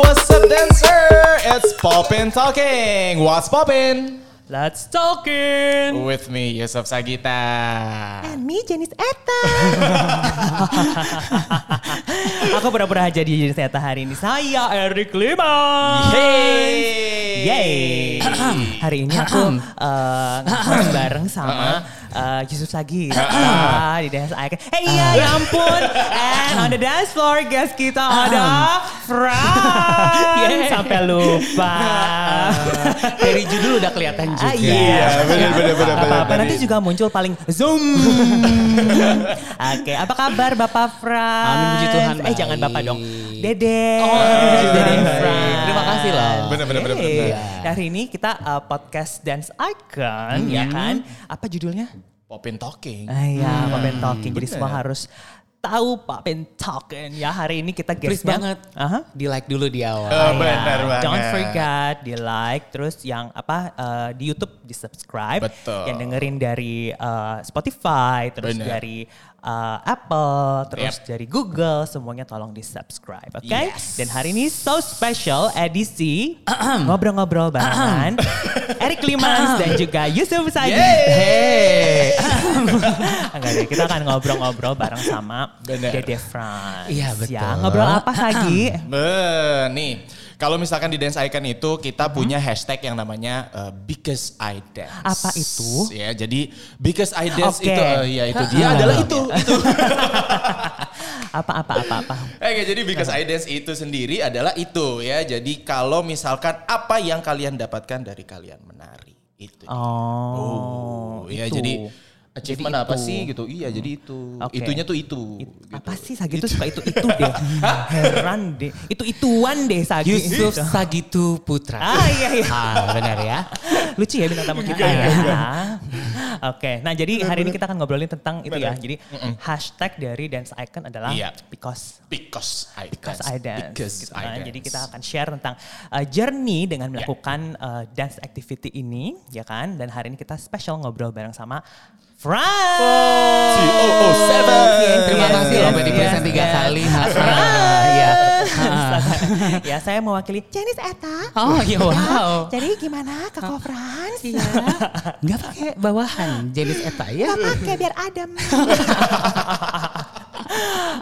what's up dancer? It's Poppin Talking. What's poppin? Let's talking. With me Yusuf Sagita. And me Jenis Eta. Aku pura-pura jadi Jenis Eta hari ini. Saya Erik Lima. Yeay. Yeay. hari ini aku uh, bareng sama uh, Yusuf Sagita di dance icon. Hey iya ya ampun. And on the dance floor guest kita ada Fran. Sampai lupa. Dari judul udah kelihatan juga. Ah, iya, benar, benar, benar, Apa, apa benar. nanti juga muncul paling zoom. Oke, apa kabar Bapak Fran? Amin, puji Tuhan, Eh jangan. Bapak dong. Dede. Oh, Dede baik. Fran. Terima kasih loh. Benar, benar, benar. Hari ini kita uh, podcast Dance Icon, ya kan? Apa judulnya? Poppin Talking. Ah, iya, Pak Ben Talking. Jadi bener. semua harus tahu Pak Ben Talking. Ya hari ini kita Please guestnya. banget. Aha. Di like dulu di awal. Oh, Iya. benar banget. Don't forget di like, terus yang apa eh, di YouTube di subscribe, Betul. yang dengerin dari eh, Spotify, terus Benar. dari eh, Apple, terus Yep. dari Google, semuanya tolong di subscribe, oke? Yes. Dan hari ini so special edisi ngobrol-ngobrol barengan Eric Limans dan juga Yusuf Said. Hey. Enggak deh, kita akan ngobrol-ngobrol bareng sama. Dede Frans. Iya, betul. Ya, ngobrol apa lagi? Be, nih. Kalau misalkan di Dance Icon itu kita punya hashtag yang namanya uh, Because I Dance. Apa itu? Ya, jadi Because I Dance Oke. itu, uh, ya itu dia adalah itu. Itu. apa apa apa apa. Oke, jadi Because I Dance itu sendiri adalah itu ya. Jadi kalau misalkan apa yang kalian dapatkan dari kalian menari itu. dia. Oh, ya itu. jadi achievement Jadi apa itu. sih gitu? Iya, jadi itu. Oke. Itunya tuh itu. It- gitu. Apa sih Sagi itu suka itu itu deh. Heran deh. Itu ituan deh Sagi. Yusuf Gitu. Sagitu Putra. Ah iya iya. Ah, benar ya. Lucu ya bintang tamu kita ya. Oke, nah jadi hari ini kita akan ngobrolin tentang itu ya. Jadi hashtag dari Dance Icon adalah Iya. because Because I Because dance. I dance. Because gitu I kan. dance. Jadi kita akan share tentang uh, journey dengan Ya. melakukan uh, dance activity ini, ya kan? Dan hari ini kita special ngobrol bareng sama Fran. COO7. Terima Yes, kasih yes, loh Mbak dipresent yes, tiga yes. kali. Iya. ya saya mewakili Janice Eta. Oh iya wow. Jadi gimana Kak Frans? Iya. Nggak pakai bawahan jenis eta ya. pakai biar adem.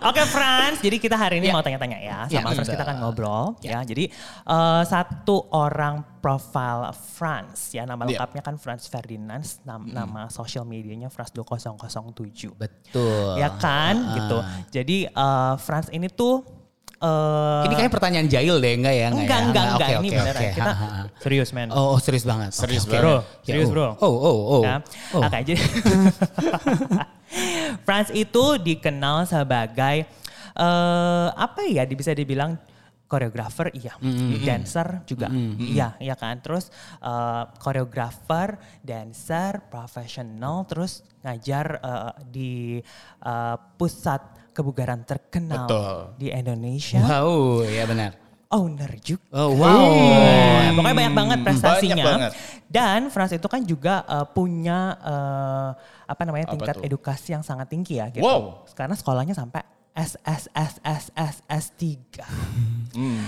Oke Frans, jadi kita hari ini Ya. mau tanya-tanya ya Ya, sama Frans betul. kita akan ngobrol ya. Jadi eh, satu orang profil Frans ya nama Ya. lengkapnya kan Frans Ferdinand, nam- nama social medianya Frans 2007. Betul. Ya kan Ah. gitu. Jadi eh, Frans ini tuh eh Ini kayak pertanyaan jahil deh, enggak ya? enggak ya? enggak enggak Oke, ini oke, beneran oke. kita Ha, ha, ha. serius men. Oh, oh, serius banget. Serius banget. Bro, Ya, serius bro. Oh, oh, oh. Ya. Oh. Oke, jadi Franz itu dikenal sebagai eh apa ya bisa dibilang koreografer iya, dancer juga iya, iya kan. Terus eh, koreografer, dancer, profesional, terus ngajar eh, di eh, pusat kebugaran terkenal Betul. di Indonesia. Wow, ya benar. Owner juga. Oh, wow. Nah, pokoknya banyak banget prestasinya. Banyak banget. Dan Frans itu kan juga eh, punya eh, apa namanya Apa tingkat tuh? edukasi yang sangat tinggi ya gitu. Wow. Karena sekolahnya sampai SSSSSS 3. Hmm.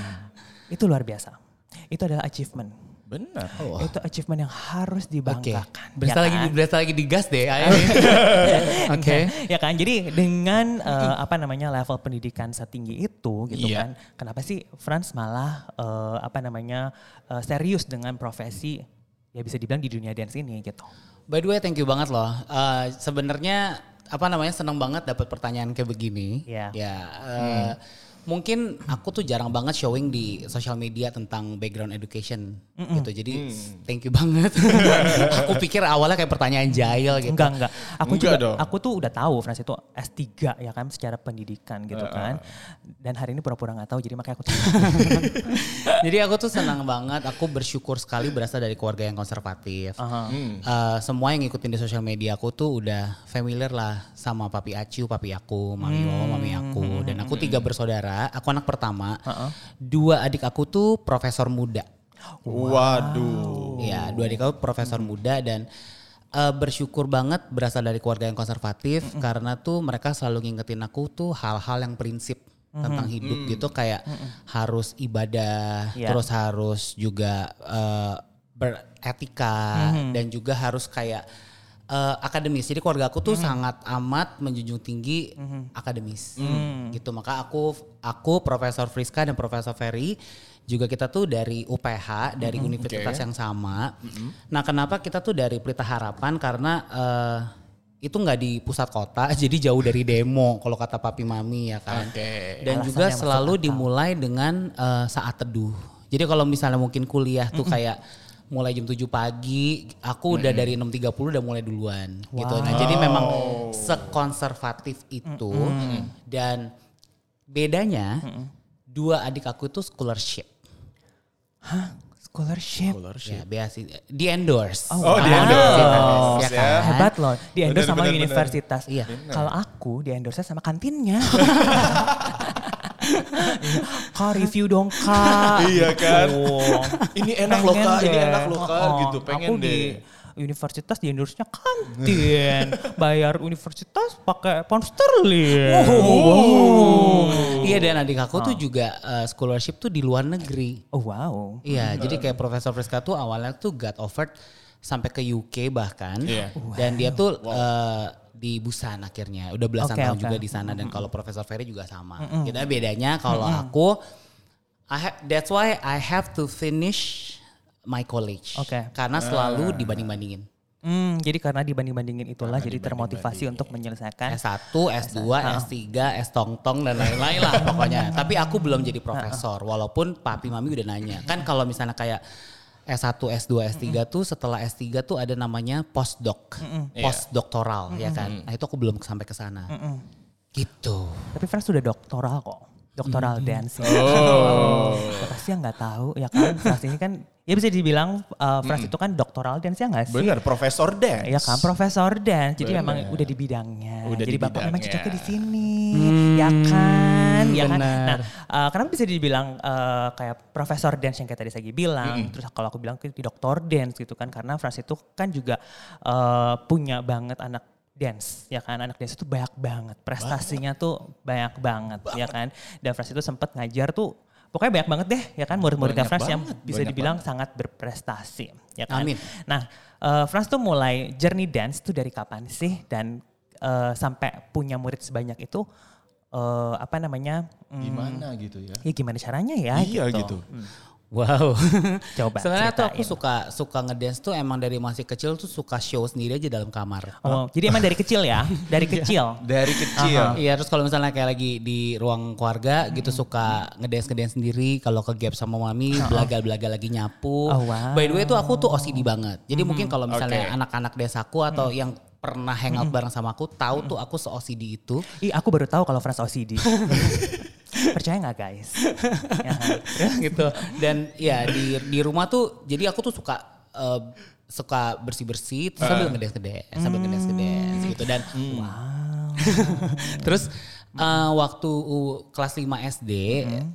Itu luar biasa. Itu adalah achievement. Benar. Itu achievement yang harus dibanggakan. Berasa ya lagi kan? berasa lagi digas deh. Oke. ya kan jadi dengan eh, apa namanya level pendidikan setinggi itu gitu Iya. kan kenapa sih Franz malah eh, apa namanya eh, serius dengan profesi ya bisa dibilang di dunia dance ini gitu By the way, thank you banget loh. Eh, Sebenarnya apa namanya seneng banget dapat pertanyaan kayak begini. Iya. Ya. eh, Mungkin aku tuh jarang banget showing di sosial media tentang background education gitu. Jadi thank you banget. aku pikir awalnya kayak pertanyaan jahil gitu. enggak enggak aku Enggak juga dong. aku tuh udah tahu Franz itu S3 ya kan secara pendidikan gitu kan dan hari ini pura-pura nggak tahu jadi makanya aku tanya. Jadi aku tuh senang banget. Aku bersyukur sekali berasal dari keluarga yang konservatif. Aha. Eh, semua yang ngikutin di sosial media aku tuh udah familiar lah sama papi Acu, papi aku, mami mama, mami aku. Dan aku tiga bersaudara. Aku anak pertama. Dua adik aku tuh profesor muda. Waduh. Ya, dua adik aku profesor muda dan eh, bersyukur banget berasal dari keluarga yang konservatif karena tuh mereka selalu ngingetin aku tuh hal-hal yang prinsip tentang hidup gitu kayak harus ibadah, Iya. terus harus juga eh, beretika dan juga harus kayak eh, akademis. Jadi keluarga aku tuh sangat amat menjunjung tinggi akademis. Gitu. Maka aku aku Profesor Friska dan Profesor Ferry juga kita tuh dari UPH, dari universitas yang sama. Nah, kenapa kita tuh dari Pelita Harapan karena eh, itu nggak di pusat kota, jadi jauh dari demo kalau kata papi mami ya kan. Oke. Dan Alasannya juga selalu dimulai dengan eh, saat teduh. Jadi kalau misalnya mungkin kuliah tuh kayak mulai jam 7 pagi, aku udah dari 6.30 udah mulai duluan gitu. Nah, jadi memang sekonservatif itu dan bedanya dua adik aku itu scholarship. Scholarship. Ya, beasiswa di endorse. Oh, di Wow. endorse Ya ya. kan? Hebat loh, di endorse Bener, sama bener, universitas. Iya. Kalau aku di endorse sama kantinnya. kak review dong kak. Iya kan? Gitu. Ini enak loh kak, ini enak loh kak Oh, gitu. Pengen aku deh. di universitas di endorse-nya kantin. Bayar universitas pakai pound sterling. Iya dan adik aku tuh juga eh, scholarship tuh di luar negeri. Oh wow. Iya, jadi kayak Profesor Friska tuh awalnya tuh got offered sampai ke UK bahkan. Iya. Dan dia tuh eh, di Busan akhirnya. Udah belasan Oke, tahun oke. juga di sana dan kalau Profesor Ferry juga sama. Kita bedanya kalau aku I ha- that's why I have to finish my college. Oke. Karena selalu dibanding-bandingin. Hmm, jadi karena dibanding-bandingin itulah jadi termotivasi untuk menyelesaikan S1, S2, S3, S tong-tong dan lain-lain lah pokoknya. Tapi aku belum jadi profesor walaupun papi mami udah nanya. Kan kalau misalnya kayak S1, S2, S3 tuh setelah S3 tuh ada namanya postdoc. Postdoktoral ya kan. Nah itu aku belum sampai ke sana. Gitu. Tapi Frans sudah doktoral kok. Doktoral dance. Oh. Pasti yang nggak tahu ya kan. Frans ini kan ya bisa dibilang uh, Frans itu kan doktoral dance ya nggak sih? Bener, Profesor dance. Ya kan, profesor dance. Jadi Bener. memang udah di bidangnya. Udah Jadi di bapak memang bidangnya. cocoknya di sini, ya kan, ya kan. benar. Nah, uh, kenapa bisa dibilang uh, kayak profesor dance yang kayak tadi Sagi bilang, terus kalau aku bilang di doktor dance gitu kan, karena Frans itu kan juga uh, punya banget anak dance ya kan? Anak dance itu banyak banget prestasinya tuh banyak banget ya kan? Dan Frans itu sempat ngajar tuh pokoknya banyak banget deh ya kan? Murid-muridnya Banyak Frans yang banget, bisa banyak dibilang sangat berprestasi ya kan? Amin. Nah, eh, Frans tuh mulai journey dance tuh dari kapan sih? Dan eh, sampai punya murid sebanyak itu eh, apa namanya? hmm, Gimana gitu ya? Ya gimana caranya ya? Iya gitu. Wow. Coba Sebenarnya tuh aku suka suka ngedance tuh emang dari masih kecil tuh suka show sendiri aja dalam kamar. Oh, jadi emang dari kecil ya? Dari kecil. Dari kecil. Iya terus kalau misalnya kayak lagi di ruang keluarga gitu suka ngedance ngedance sendiri kalau ke gap sama mami belaga belaga lagi nyapu. Oh, wow. By the way tuh aku tuh OCD banget. Jadi mungkin kalau misalnya Oke. anak-anak desaku atau yang pernah hangout bareng sama aku tahu tuh aku se OCD itu. Ih, aku baru tahu kalau Frans OCD. Percaya nggak guys? Ya gitu. Dan ya di di rumah tuh jadi aku tuh suka eh, suka bersih-bersih terus sambil ngedance ngedance sambil ngedance ngedance gitu dan terus eh, waktu u- kelas 5 SD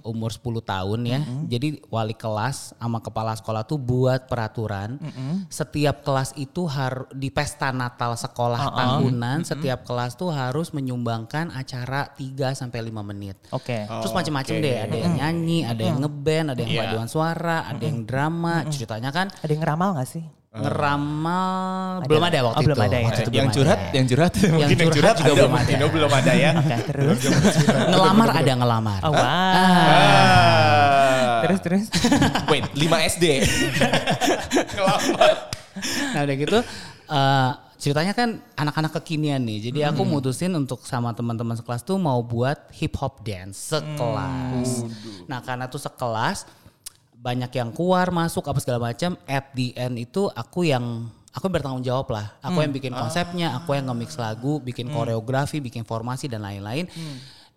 umur 10 tahun ya. Jadi wali kelas sama kepala sekolah tuh buat peraturan setiap kelas itu harus di pesta Natal sekolah tahunan setiap kelas tuh harus menyumbangkan acara 3 sampai 5 menit. Oke. Terus macam-macam Oke. deh, ada yang nyanyi, ada yang ngeband, ada yang Iya. paduan suara, ada yang drama. Ceritanya kan Ada yang ngeramal nggak sih? Ngeramal Ada. belum ada waktu Oh, belum itu. ada ya. Waktu itu yang belum curhat, ada. yang curhat, mungkin yang curhat curhat juga ada, belum ada. oh, belum ada ya. Oke, terus. Ngelamar ada ngelamar. Oh, wow. Ah. Terus terus. Wait, 5 SD. Ngelamar. Nah udah gitu eh, ceritanya kan anak-anak kekinian nih. Jadi aku mutusin untuk sama teman-teman sekelas tuh mau buat hip hop dance sekelas. Nah karena tuh sekelas banyak yang keluar masuk apa segala macam. At the end itu aku yang aku bertanggung jawab lah. Aku yang bikin konsepnya, aku yang nge-mix lagu, bikin koreografi, bikin formasi dan lain-lain.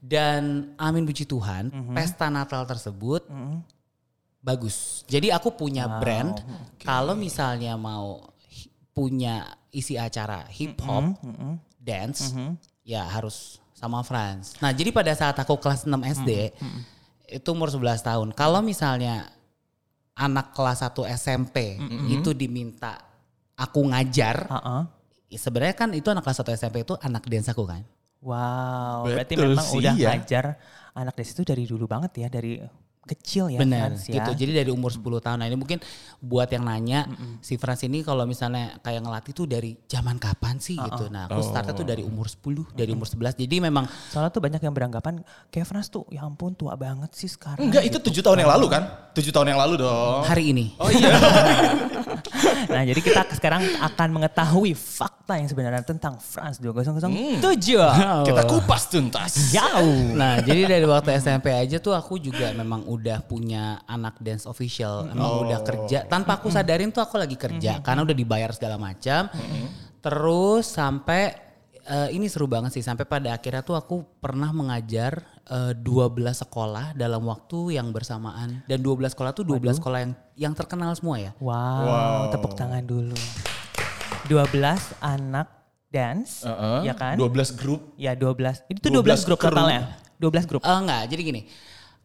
Dan amin puji Tuhan, pesta Natal tersebut bagus. Jadi aku punya brand. Kalau misalnya mau punya isi acara hip hop, dance, ya harus sama Franz. Nah, jadi pada saat aku kelas 6 SD, itu umur 11 tahun. Kalau misalnya anak kelas 1 SMP itu diminta aku ngajar, Heeh. ya sebenarnya kan itu anak kelas 1 SMP itu anak dance aku kan. Wow, berarti Betul memang sih, udah ya. ngajar anak desa itu dari dulu banget ya, dari kecil ya Benar, Frans ya. gitu. Jadi dari umur 10 tahun. Nah ini mungkin buat yang nanya, si Frans ini kalau misalnya kayak ngelatih tuh dari zaman kapan sih gitu. Nah aku startnya tuh dari umur 10, dari umur 11. Jadi memang Soalnya tuh banyak yang beranggapan kayak Frans tuh ya ampun tua banget sih sekarang. Enggak, itu tujuh tahun yang lalu kan? Tujuh tahun yang lalu dong. hari ini. Oh iya. Nah jadi kita sekarang akan mengetahui fakta yang sebenarnya tentang Frans 2007. Kita kupas tuntas. Jauh. Nah, jadi dari waktu SMP aja tuh aku juga memang udah punya anak dance official, emang udah kerja. Tanpa aku sadarin tuh aku lagi kerja karena udah dibayar segala macam. Terus sampai eh, ini seru banget sih sampai pada akhirnya tuh aku pernah mengajar eh, 12 sekolah dalam waktu yang bersamaan dan 12 sekolah tuh 12 sekolah yang yang terkenal semua ya. Wow, tepuk tangan dulu. 12 anak dance, Heeh. ya kan? 12 grup. Ya 12. Itu 12 12, grup totalnya. 12 grup. Eh enggak, jadi gini.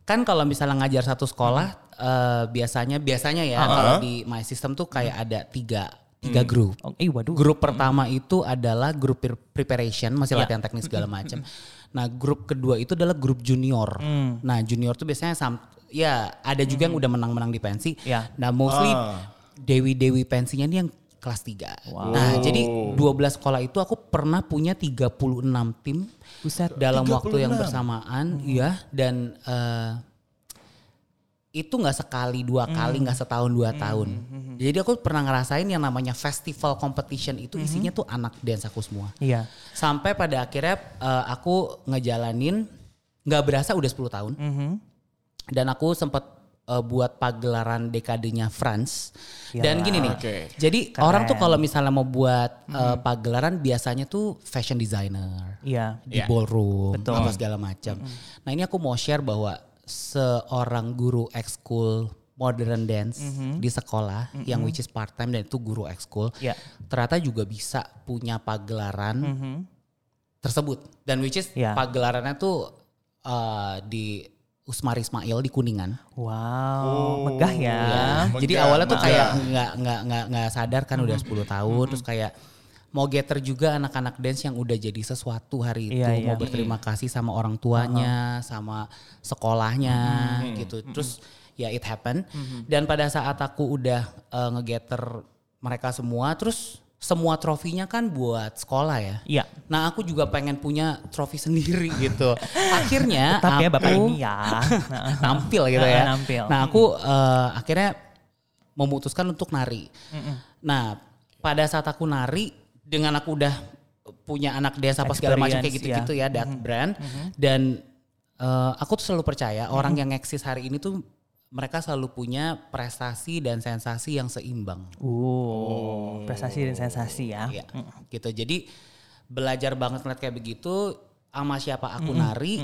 Kan kalau misalnya ngajar satu sekolah eh, biasanya biasanya ya kalau di my system tuh kayak ada tiga tiga grup. Oh, eh waduh. Grup pertama itu adalah grup pre- preparation, masih Ya. latihan teknis segala macam. Nah, grup kedua itu adalah grup junior. Hmm. Nah, junior tuh biasanya sam ya ada juga yang udah menang-menang di pensi. Ya. Nah, mostly Ah. dewi-dewi pensinya ini yang kelas 3. Nah, jadi 12 sekolah itu aku pernah punya 36 tim Buset. dalam waktu yang 36. bersamaan, iya dan eh, itu nggak sekali dua kali nggak setahun dua tahun. Jadi aku pernah ngerasain yang namanya festival competition itu isinya tuh anak dance aku semua. Iya. Sampai pada akhirnya eh, aku ngejalanin nggak berasa udah 10 tahun. Mhm. Dan aku sempat eh, buat pagelaran dekadenya France. Ya. Dan gini nih. Oke. Jadi Keren. orang tuh kalau misalnya mau buat eh, pagelaran biasanya tuh fashion designer Iya. di Iya. ballroom Betul. apa segala macam. Nah ini aku mau share bahwa seorang guru ekskul modern dance di sekolah yang which is part time dan itu guru ekskul Iya. ternyata juga bisa punya pagelaran Mhm. tersebut dan which is Iya. pagelarannya tuh uh, di Usmar Ismail di Kuningan. Wow, megah ya. Ya, megah, Jadi awalnya tuh megah. kayak nggak nggak nggak nggak sadar kan udah 10 tahun terus kayak mau getter juga anak-anak dance yang udah jadi sesuatu hari itu Iya, mau iya. berterima kasih sama orang tuanya sama sekolahnya gitu. Terus ya it happen. Dan pada saat aku udah uh, ngegetter mereka semua terus semua trofinya kan buat sekolah ya Iya. Nah aku juga pengen punya trofi sendiri gitu. Akhirnya Tetap ya aku Bapak ini ya. Nampil gitu ya. Nampil. Nah aku eh, akhirnya memutuskan untuk nari. Nah pada saat aku nari dengan aku udah punya anak desa apa segala macam kayak Experience, gitu-gitu ya, that brand dan eh, aku tuh selalu percaya orang yang eksis hari ini tuh mereka selalu punya prestasi dan sensasi yang seimbang. Uh, prestasi dan sensasi ya. Iya, gitu. Jadi belajar banget ngeliat kayak begitu sama siapa aku nari.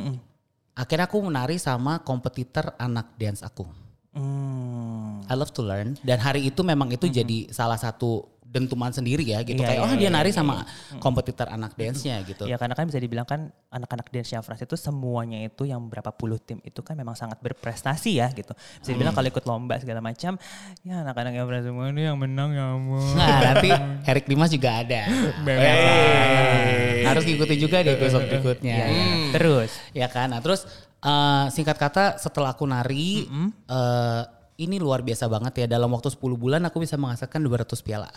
Akhirnya aku menari sama kompetitor anak dance aku. Hmm. I love to learn dan hari itu memang itu jadi salah satu dentuman sendiri ya gitu Iya, kayak iya, oh dia iya, nari iya, sama kompetitor anak dance-nya gitu. Ya karena kan bisa dibilang kan anak-anak dance Frans itu semuanya itu yang berapa puluh tim itu kan memang sangat berprestasi ya gitu. Bisa dibilang kalau ikut lomba segala macam, ya anak-anak yang Frans semua ini yang menang ya ampun. Nah nanti Erik Dimas juga ada. Hey. Harus ngikutin juga di episode berikutnya. Iya, iya. Terus, Ya kan. Nah terus eh, singkat kata setelah aku nari eh, ini luar biasa banget ya dalam waktu 10 bulan aku bisa menghasilkan 200 piala.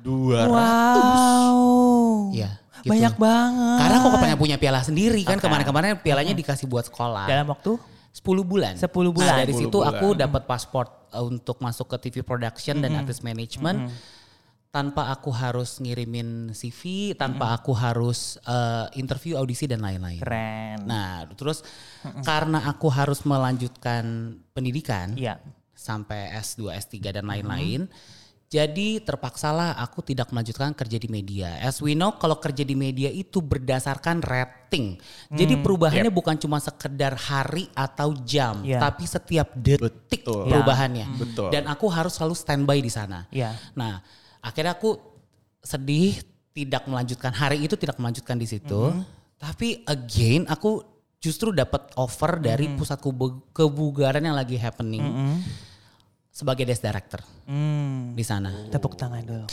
Dua. wow, Ya. gitu. banyak banget. Karena aku kepengen punya piala sendiri kan kemarin-kemarin pialanya dikasih buat sekolah. Dalam waktu 10 bulan. 10 bulan. Nah, dari 10 situ bulan. aku dapat paspor uh, untuk masuk ke TV production dan artist management. Tanpa aku harus ngirimin CV, tanpa aku harus uh, interview, audisi dan lain-lain. keren. Nah, terus karena aku harus melanjutkan pendidikan Iya. sampai S2, S3 dan lain-lain. Jadi terpaksalah aku tidak melanjutkan kerja di media. As we know kalau kerja di media itu berdasarkan rating. Jadi perubahannya bukan cuma sekedar hari atau jam, Iya. tapi setiap detik Betul. perubahannya. Betul. Dan aku harus selalu standby di sana. Iya. Nah, akhirnya aku sedih tidak melanjutkan hari itu tidak melanjutkan di situ. Tapi again aku justru dapat offer dari pusat kebe- kebugaran yang lagi happening sebagai desk director. Hmm. di sana. Tepuk tangan dulu.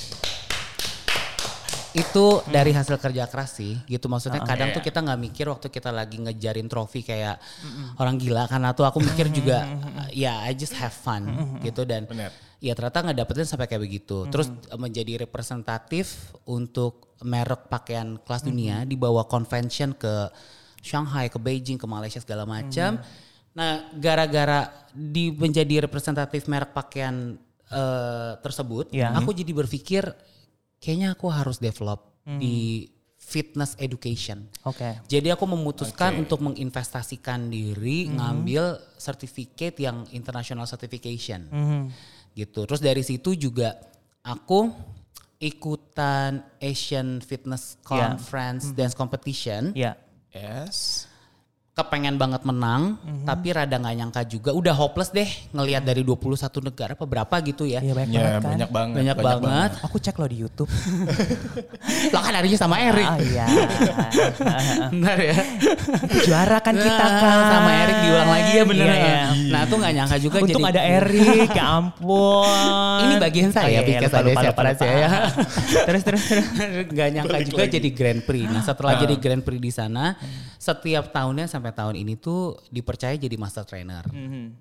itu dari hasil kerja keras sih gitu. Maksudnya kadang Iya. tuh kita nggak mikir waktu kita lagi ngejarin trofi kayak orang gila karena tuh aku mikir juga ya I just have fun gitu. Dan Bener. ya ternyata nggak dapetin sampai kayak begitu. Terus eh, menjadi representatif untuk merek pakaian kelas dunia dibawa convention ke Shanghai ke Beijing ke Malaysia segala macam nah gara-gara di menjadi representatif merek pakaian eh, tersebut Ya. aku jadi berpikir kayaknya aku harus develop di fitness education. Oke. Jadi aku memutuskan Oke. untuk menginvestasikan diri ngambil certificate yang international certification. Mhm. Gitu. Terus dari situ juga aku ikutan Asian Fitness Ya. Conference Dance Competition. Ya. Yes. Kepengen banget menang, tapi rada nggak nyangka juga. Udah hopeless deh ngelihat dari 21 negara apa berapa gitu ya. Iya banyak Ya, banget kan. banyak banget. Banyak banget. Aku cek lo di YouTube. Lah kan harinya sama Erik. Ah iya. Benar ya. Juara kan kita Nah, kan. sama Erik diulang lagi ya bener. Iya, iya. Nah tuh nggak nyangka juga Untung jadi ada Erik, ya ampun. Ini bagian saya, Oh, iya, pikir lupa, saya lupa, siapa lupa, ya. terus terus terus. Gak nyangka juga jadi Grand Prix. Nah setelah jadi Grand Prix di sana, setiap tahunnya sampai tahun ini tuh dipercaya jadi master trainer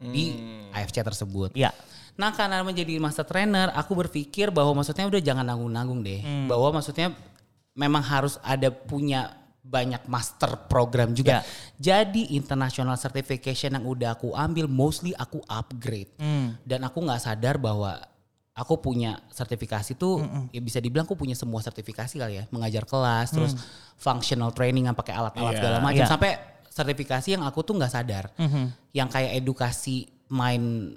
di AFC tersebut. Iya. Nah karena menjadi master trainer, aku berpikir bahwa maksudnya udah jangan nanggung-nanggung deh. Bahwa maksudnya memang harus ada punya banyak master program juga. Jadi international certification yang udah aku ambil mostly aku upgrade. Dan aku nggak sadar bahwa aku punya sertifikasi tuh ya bisa dibilang aku punya semua sertifikasi kali ya. Mengajar kelas, terus functional training yang pakai alat-alat Iya. segala macam Iya. sampai sertifikasi yang aku tuh nggak sadar. Yang kayak edukasi main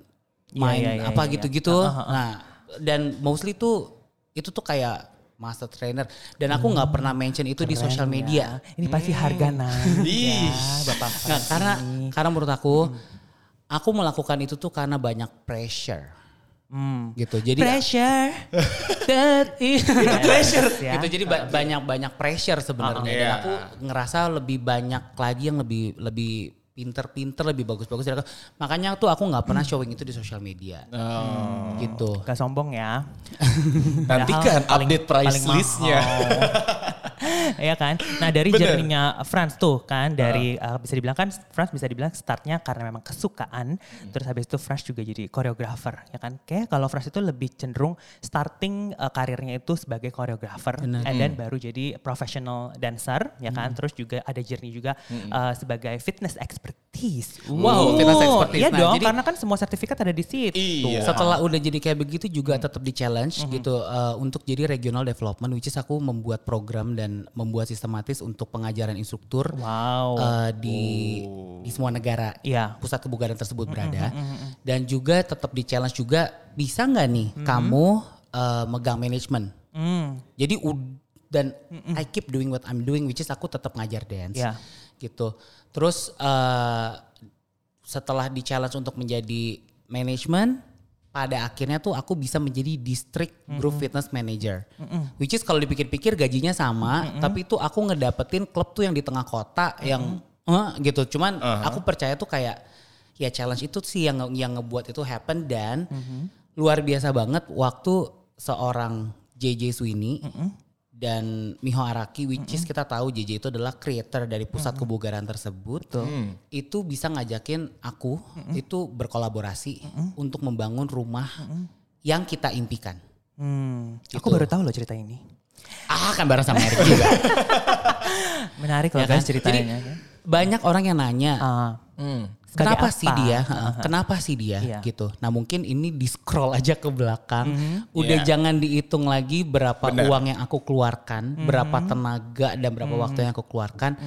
Iya, main iya, iya, apa iya. gitu-gitu. Nah, dan mostly tuh itu tuh kayak master trainer dan aku nggak pernah mention itu di sosial media. Ya, Ini pasti harga naik Ih. ya, Bapak Nggak, karena karena menurut aku aku melakukan itu tuh karena banyak pressure. Hmm. Gitu. Jadi Pressure. That is- pressure. Ya. gitu jadi ba- banyak banyak pressure sebenarnya Uh-uh. dan Iya. aku ngerasa lebih banyak lagi yang lebih lebih pinter-pinter lebih bagus-bagus makanya tuh aku nggak pernah showing itu di sosial media Oh. gitu Gak sombong ya. Nantikan Padahal paling- update price listnya. Iya kan. Nah dari journey-nya Franz tuh kan dari uh, bisa dibilang kan Franz bisa dibilang startnya karena memang kesukaan. Terus habis itu Franz juga jadi koreografer ya kan. Kayak kalau Franz itu lebih cenderung starting uh, karirnya itu sebagai koreografer Benar. and then baru jadi professional dancer ya kan. Terus juga ada journey juga uh, sebagai fitness expertise. Wow, fitness expertise. Iya Nah, dong jadi- karena kan semua sertifikat ada di situ. Iya. Setelah udah jadi kayak begitu juga tetap di challenge gitu uh, untuk jadi regional development which is aku membuat program dan membuat sistematis untuk pengajaran instruktur Wow. uh, di di semua negara Iya. pusat kebugaran tersebut berada dan juga tetap di challenge juga bisa nggak nih kamu uh, megang manajemen Hmm. jadi dan I keep doing what I'm doing which is aku tetap ngajar dance Iya. gitu terus uh, setelah di challenge untuk menjadi manajemen pada akhirnya tuh aku bisa menjadi district group fitness manager. Which is kalau dipikir-pikir gajinya sama tapi itu aku ngedapetin klub tuh yang di tengah kota yang eh, gitu. Cuman aku percaya tuh kayak ya challenge itu sih yang yang ngebuat itu happen dan luar biasa banget waktu seorang JJ Sweeney dan Miho Araki which is kita tahu JJ itu adalah creator dari pusat kebugaran tersebut itu bisa ngajakin aku itu berkolaborasi untuk membangun rumah yang kita impikan. Hmm. Gitu. Aku baru tahu loh cerita ini. ah kan bareng sama Eric juga. Menarik loh ya kan? guys ceritanya. jadi banyak orang yang nanya Ah, Hmm. kenapa apa? sih dia? Heeh, kenapa sih dia? Iya. gitu. Nah mungkin ini di scroll aja ke belakang. Udah Iya. jangan dihitung lagi berapa Benar. uang yang aku keluarkan berapa tenaga dan berapa waktu yang aku keluarkan.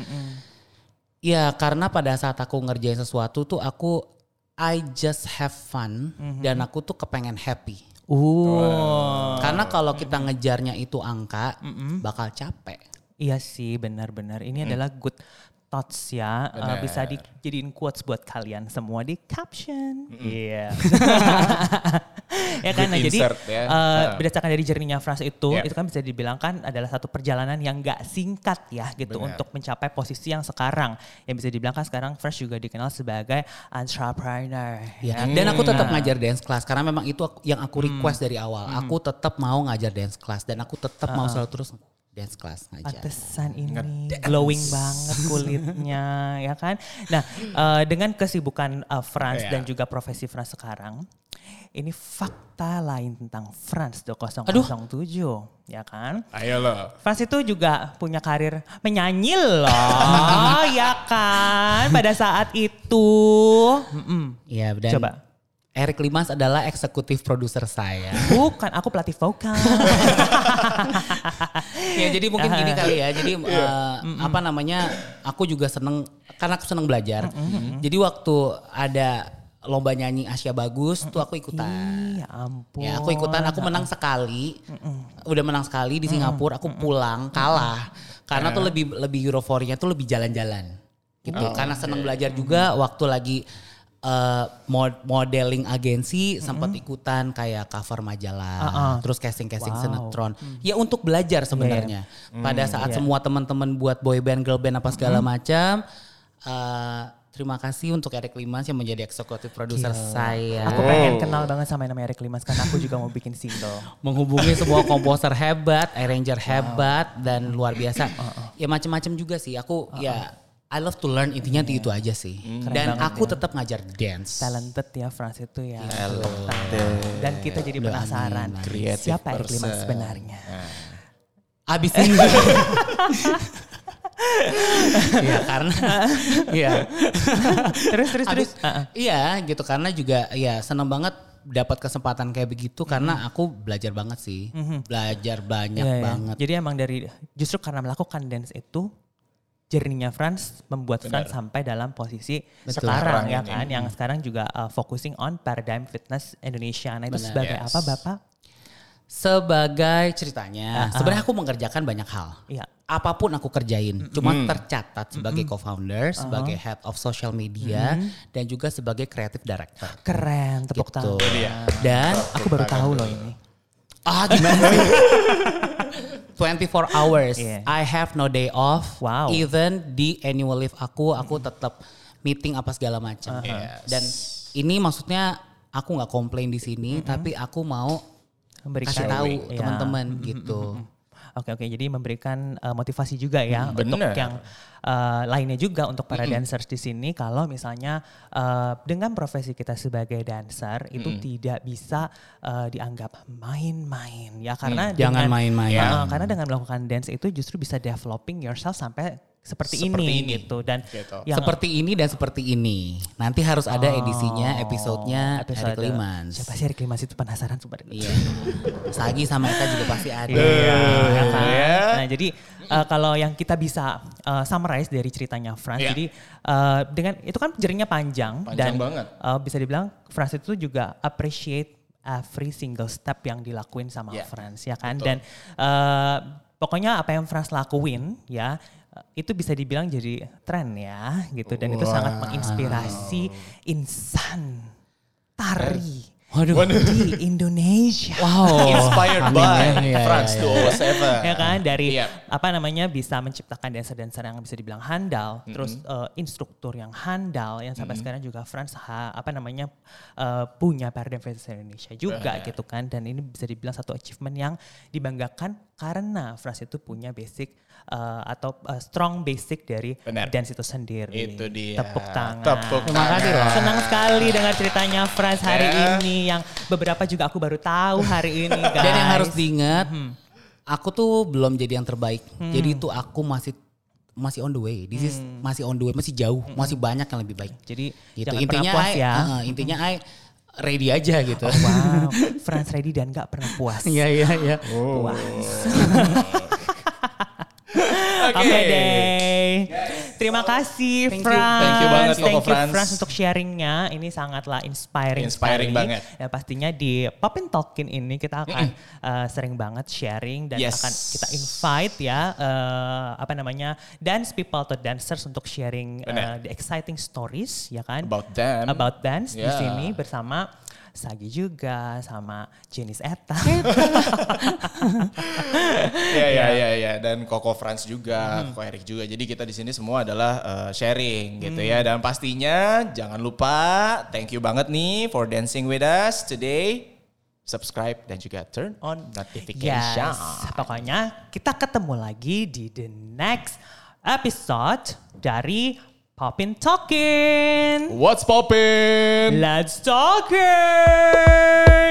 Ya karena pada saat aku ngerjain sesuatu tuh aku I just have fun dan aku tuh kepengen happy. Uh. karena kalau kita ngejarnya itu angka bakal capek. Iya sih benar-benar. Ini adalah good thoughts ya. Uh, bisa dijadiin quotes buat kalian semua di caption. Iya. ya kan nah, jadi ya. uh, Ah. berdasarkan dari journey-nya Frans itu Ya. itu kan bisa dibilang kan adalah satu perjalanan yang gak singkat ya gitu Benar. untuk mencapai posisi yang sekarang. Yang bisa dibilang kan sekarang Frans juga dikenal sebagai entrepreneur. Ya, ya dan aku tetap Nah. ngajar dance class karena memang itu aku- yang aku request dari awal. Aku tetap mau ngajar dance class dan aku tetap mau selalu terus dance class ngajar. Pantesan ini glowing banget kulitnya ya kan. Nah eh, dengan kesibukan eh, Franz Iya. dan juga profesi Franz sekarang, ini fakta lain tentang Franz 2007 ya kan. Ayo lo. Franz itu juga punya karir menyanyi loh ya kan pada saat itu. Iya, dan Coba. Eric Limas adalah eksekutif produser saya. Bukan aku pelatih vokal. ya jadi mungkin gini kali ya. Jadi eh, apa namanya? Aku juga seneng karena aku seneng belajar. Jadi waktu ada lomba nyanyi Asia Bagus tuh aku ikutan. ya ampun. Ya aku ikutan, aku menang sekali. Udah menang sekali di Singapura, aku pulang kalah. Karena tuh lebih lebih euforinya tuh lebih jalan-jalan. Gitu. Karena seneng belajar juga waktu lagi eh, mod- modeling agensi sempat ikutan kayak cover majalah, terus casting-casting Wow. sinetron. Ya untuk belajar sebenarnya. Pada saat Iya. semua teman-teman buat boy band, girl band apa segala macam eh, Terima kasih untuk Eric Limas yang menjadi eksekutif produser saya Aku pengen kenal banget sama namanya Eric Limas karena aku juga mau bikin single. menghubungi semua komposer hebat, arranger hebat dan luar biasa. Uh, Ya macam-macam juga sih. Aku ya I love to learn intinya itu aja sih. Keren Dan aku ya. tetap ngajar dance. Talented ya Frans itu ya. Talented. Dan kita jadi penasaran Creative siapa Eric sebenarnya. Abis ini. Iya karena iya. terus terus terus. Abis- Uh-uh. Iya gitu karena juga ya seneng banget dapat kesempatan kayak begitu karena aku belajar banget sih. Belajar banyak Iya, iya. banget. Jadi emang dari justru karena melakukan dance itu journey-nya Franz membuat Franz sampai dalam posisi Betul. sekarang Sekarang ya ini. kan yang sekarang juga uh, focusing on paradigm fitness Indonesia. Nah itu Benar. sebagai Yes. apa Bapak? Sebagai ceritanya, Ah, sebenarnya aku mengerjakan banyak hal. Iya. Apa pun aku kerjain, cuma tercatat sebagai co-founder, sebagai head of social media, dan juga sebagai creative director. Keren, tepuk Gitu. tangan. Dia. Dan Aku baru tahu loh ini. ah gimana sih? 24 hours, Iya. I have no day off. Wow. Even di annual leave aku, aku tetap meeting apa segala macam. Yes. Dan ini maksudnya aku nggak komplain di sini, tapi aku mau Memberikan kasih tahu Iya. teman-teman gitu. Oke oke, jadi memberikan uh, motivasi juga ya untuk bener. yang uh, lainnya juga untuk para dancers di sini. Kalau misalnya uh, dengan profesi kita sebagai dancer itu tidak bisa uh, dianggap main-main ya karena Mm, jangan dengan- main-main. Uh, karena dengan melakukan dance itu justru bisa developing yourself sampai seperti, Seperti ini, ini. gitu dan Gitu. yang seperti ini dan seperti ini. Nanti harus ada edisinya, episodenya episode- Eric Limans. Siapa sih Eric Limans itu penasaran sumpah. Iya. Sagi sama Eka juga pasti ada. Iya, ya kan? Ya. Nah, jadi uh, kalau yang kita bisa uh, summarize dari ceritanya Franz, Iya. jadi uh, dengan itu kan jerinya panjang, dan Panjang banget. uh, bisa dibilang Franz itu juga appreciate every single step yang dilakuin sama Iya, Franz, ya kan? betul. Dan uh, pokoknya apa yang Franz lakuin, ya itu bisa dibilang jadi tren ya, gitu. Dan itu sangat menginspirasi insan tari Waduh. di Indonesia. Wow. Inspired by iya, France iya, 207. ya kan dari Iya. apa namanya bisa menciptakan dancer-dancer yang bisa dibilang handal, terus eh, instruktur yang handal yang sampai sekarang juga Franz ha- apa namanya eh, punya Paradigm Fitness Indonesia juga Benar. gitu kan dan ini bisa dibilang satu achievement yang dibanggakan karena Franz itu punya basic eh, atau eh, strong basic dari Benar. dance itu sendiri. Itu dia. Tepuk tangan. Tepuk Terima kasih loh. Senang sekali dengar ceritanya Franz hari Ya. ini yang beberapa juga aku baru tahu hari ini guys. Dan yang harus diingat, aku tuh belum jadi yang terbaik. Jadi itu aku masih masih on the way. This is masih on the way, masih jauh, masih banyak yang lebih baik. Jadi Gitu. Intinya puas I- ya. uh, intinya I ready aja gitu. Wow, Franz ready dan gak pernah puas. Iya iya iya. Puas. Oke. Oke deh. Terima kasih Thank you. Franz. Thank you banget, Koko Thank you Franz. Franz untuk sharingnya. Ini sangatlah inspiring. Inspiring sekali. banget. Dan pastinya di Popin Talkin ini kita akan uh, sering banget sharing dan Yes. akan kita invite ya uh, apa namanya dance people atau dancers untuk sharing uh, the exciting stories ya kan About them. about dance di Yeah. sini bersama Sagi juga sama Jenis Eta. Iya iya iya ya dan Koko Franz juga, Koko Erik juga. Jadi kita di sini semua adalah uh, sharing gitu ya dan pastinya jangan lupa thank you banget nih for dancing with us today. subscribe dan juga turn on Yes, notification. pokoknya kita ketemu lagi di the next episode dari Poppin Talkin. What's poppin'? Let's talk it!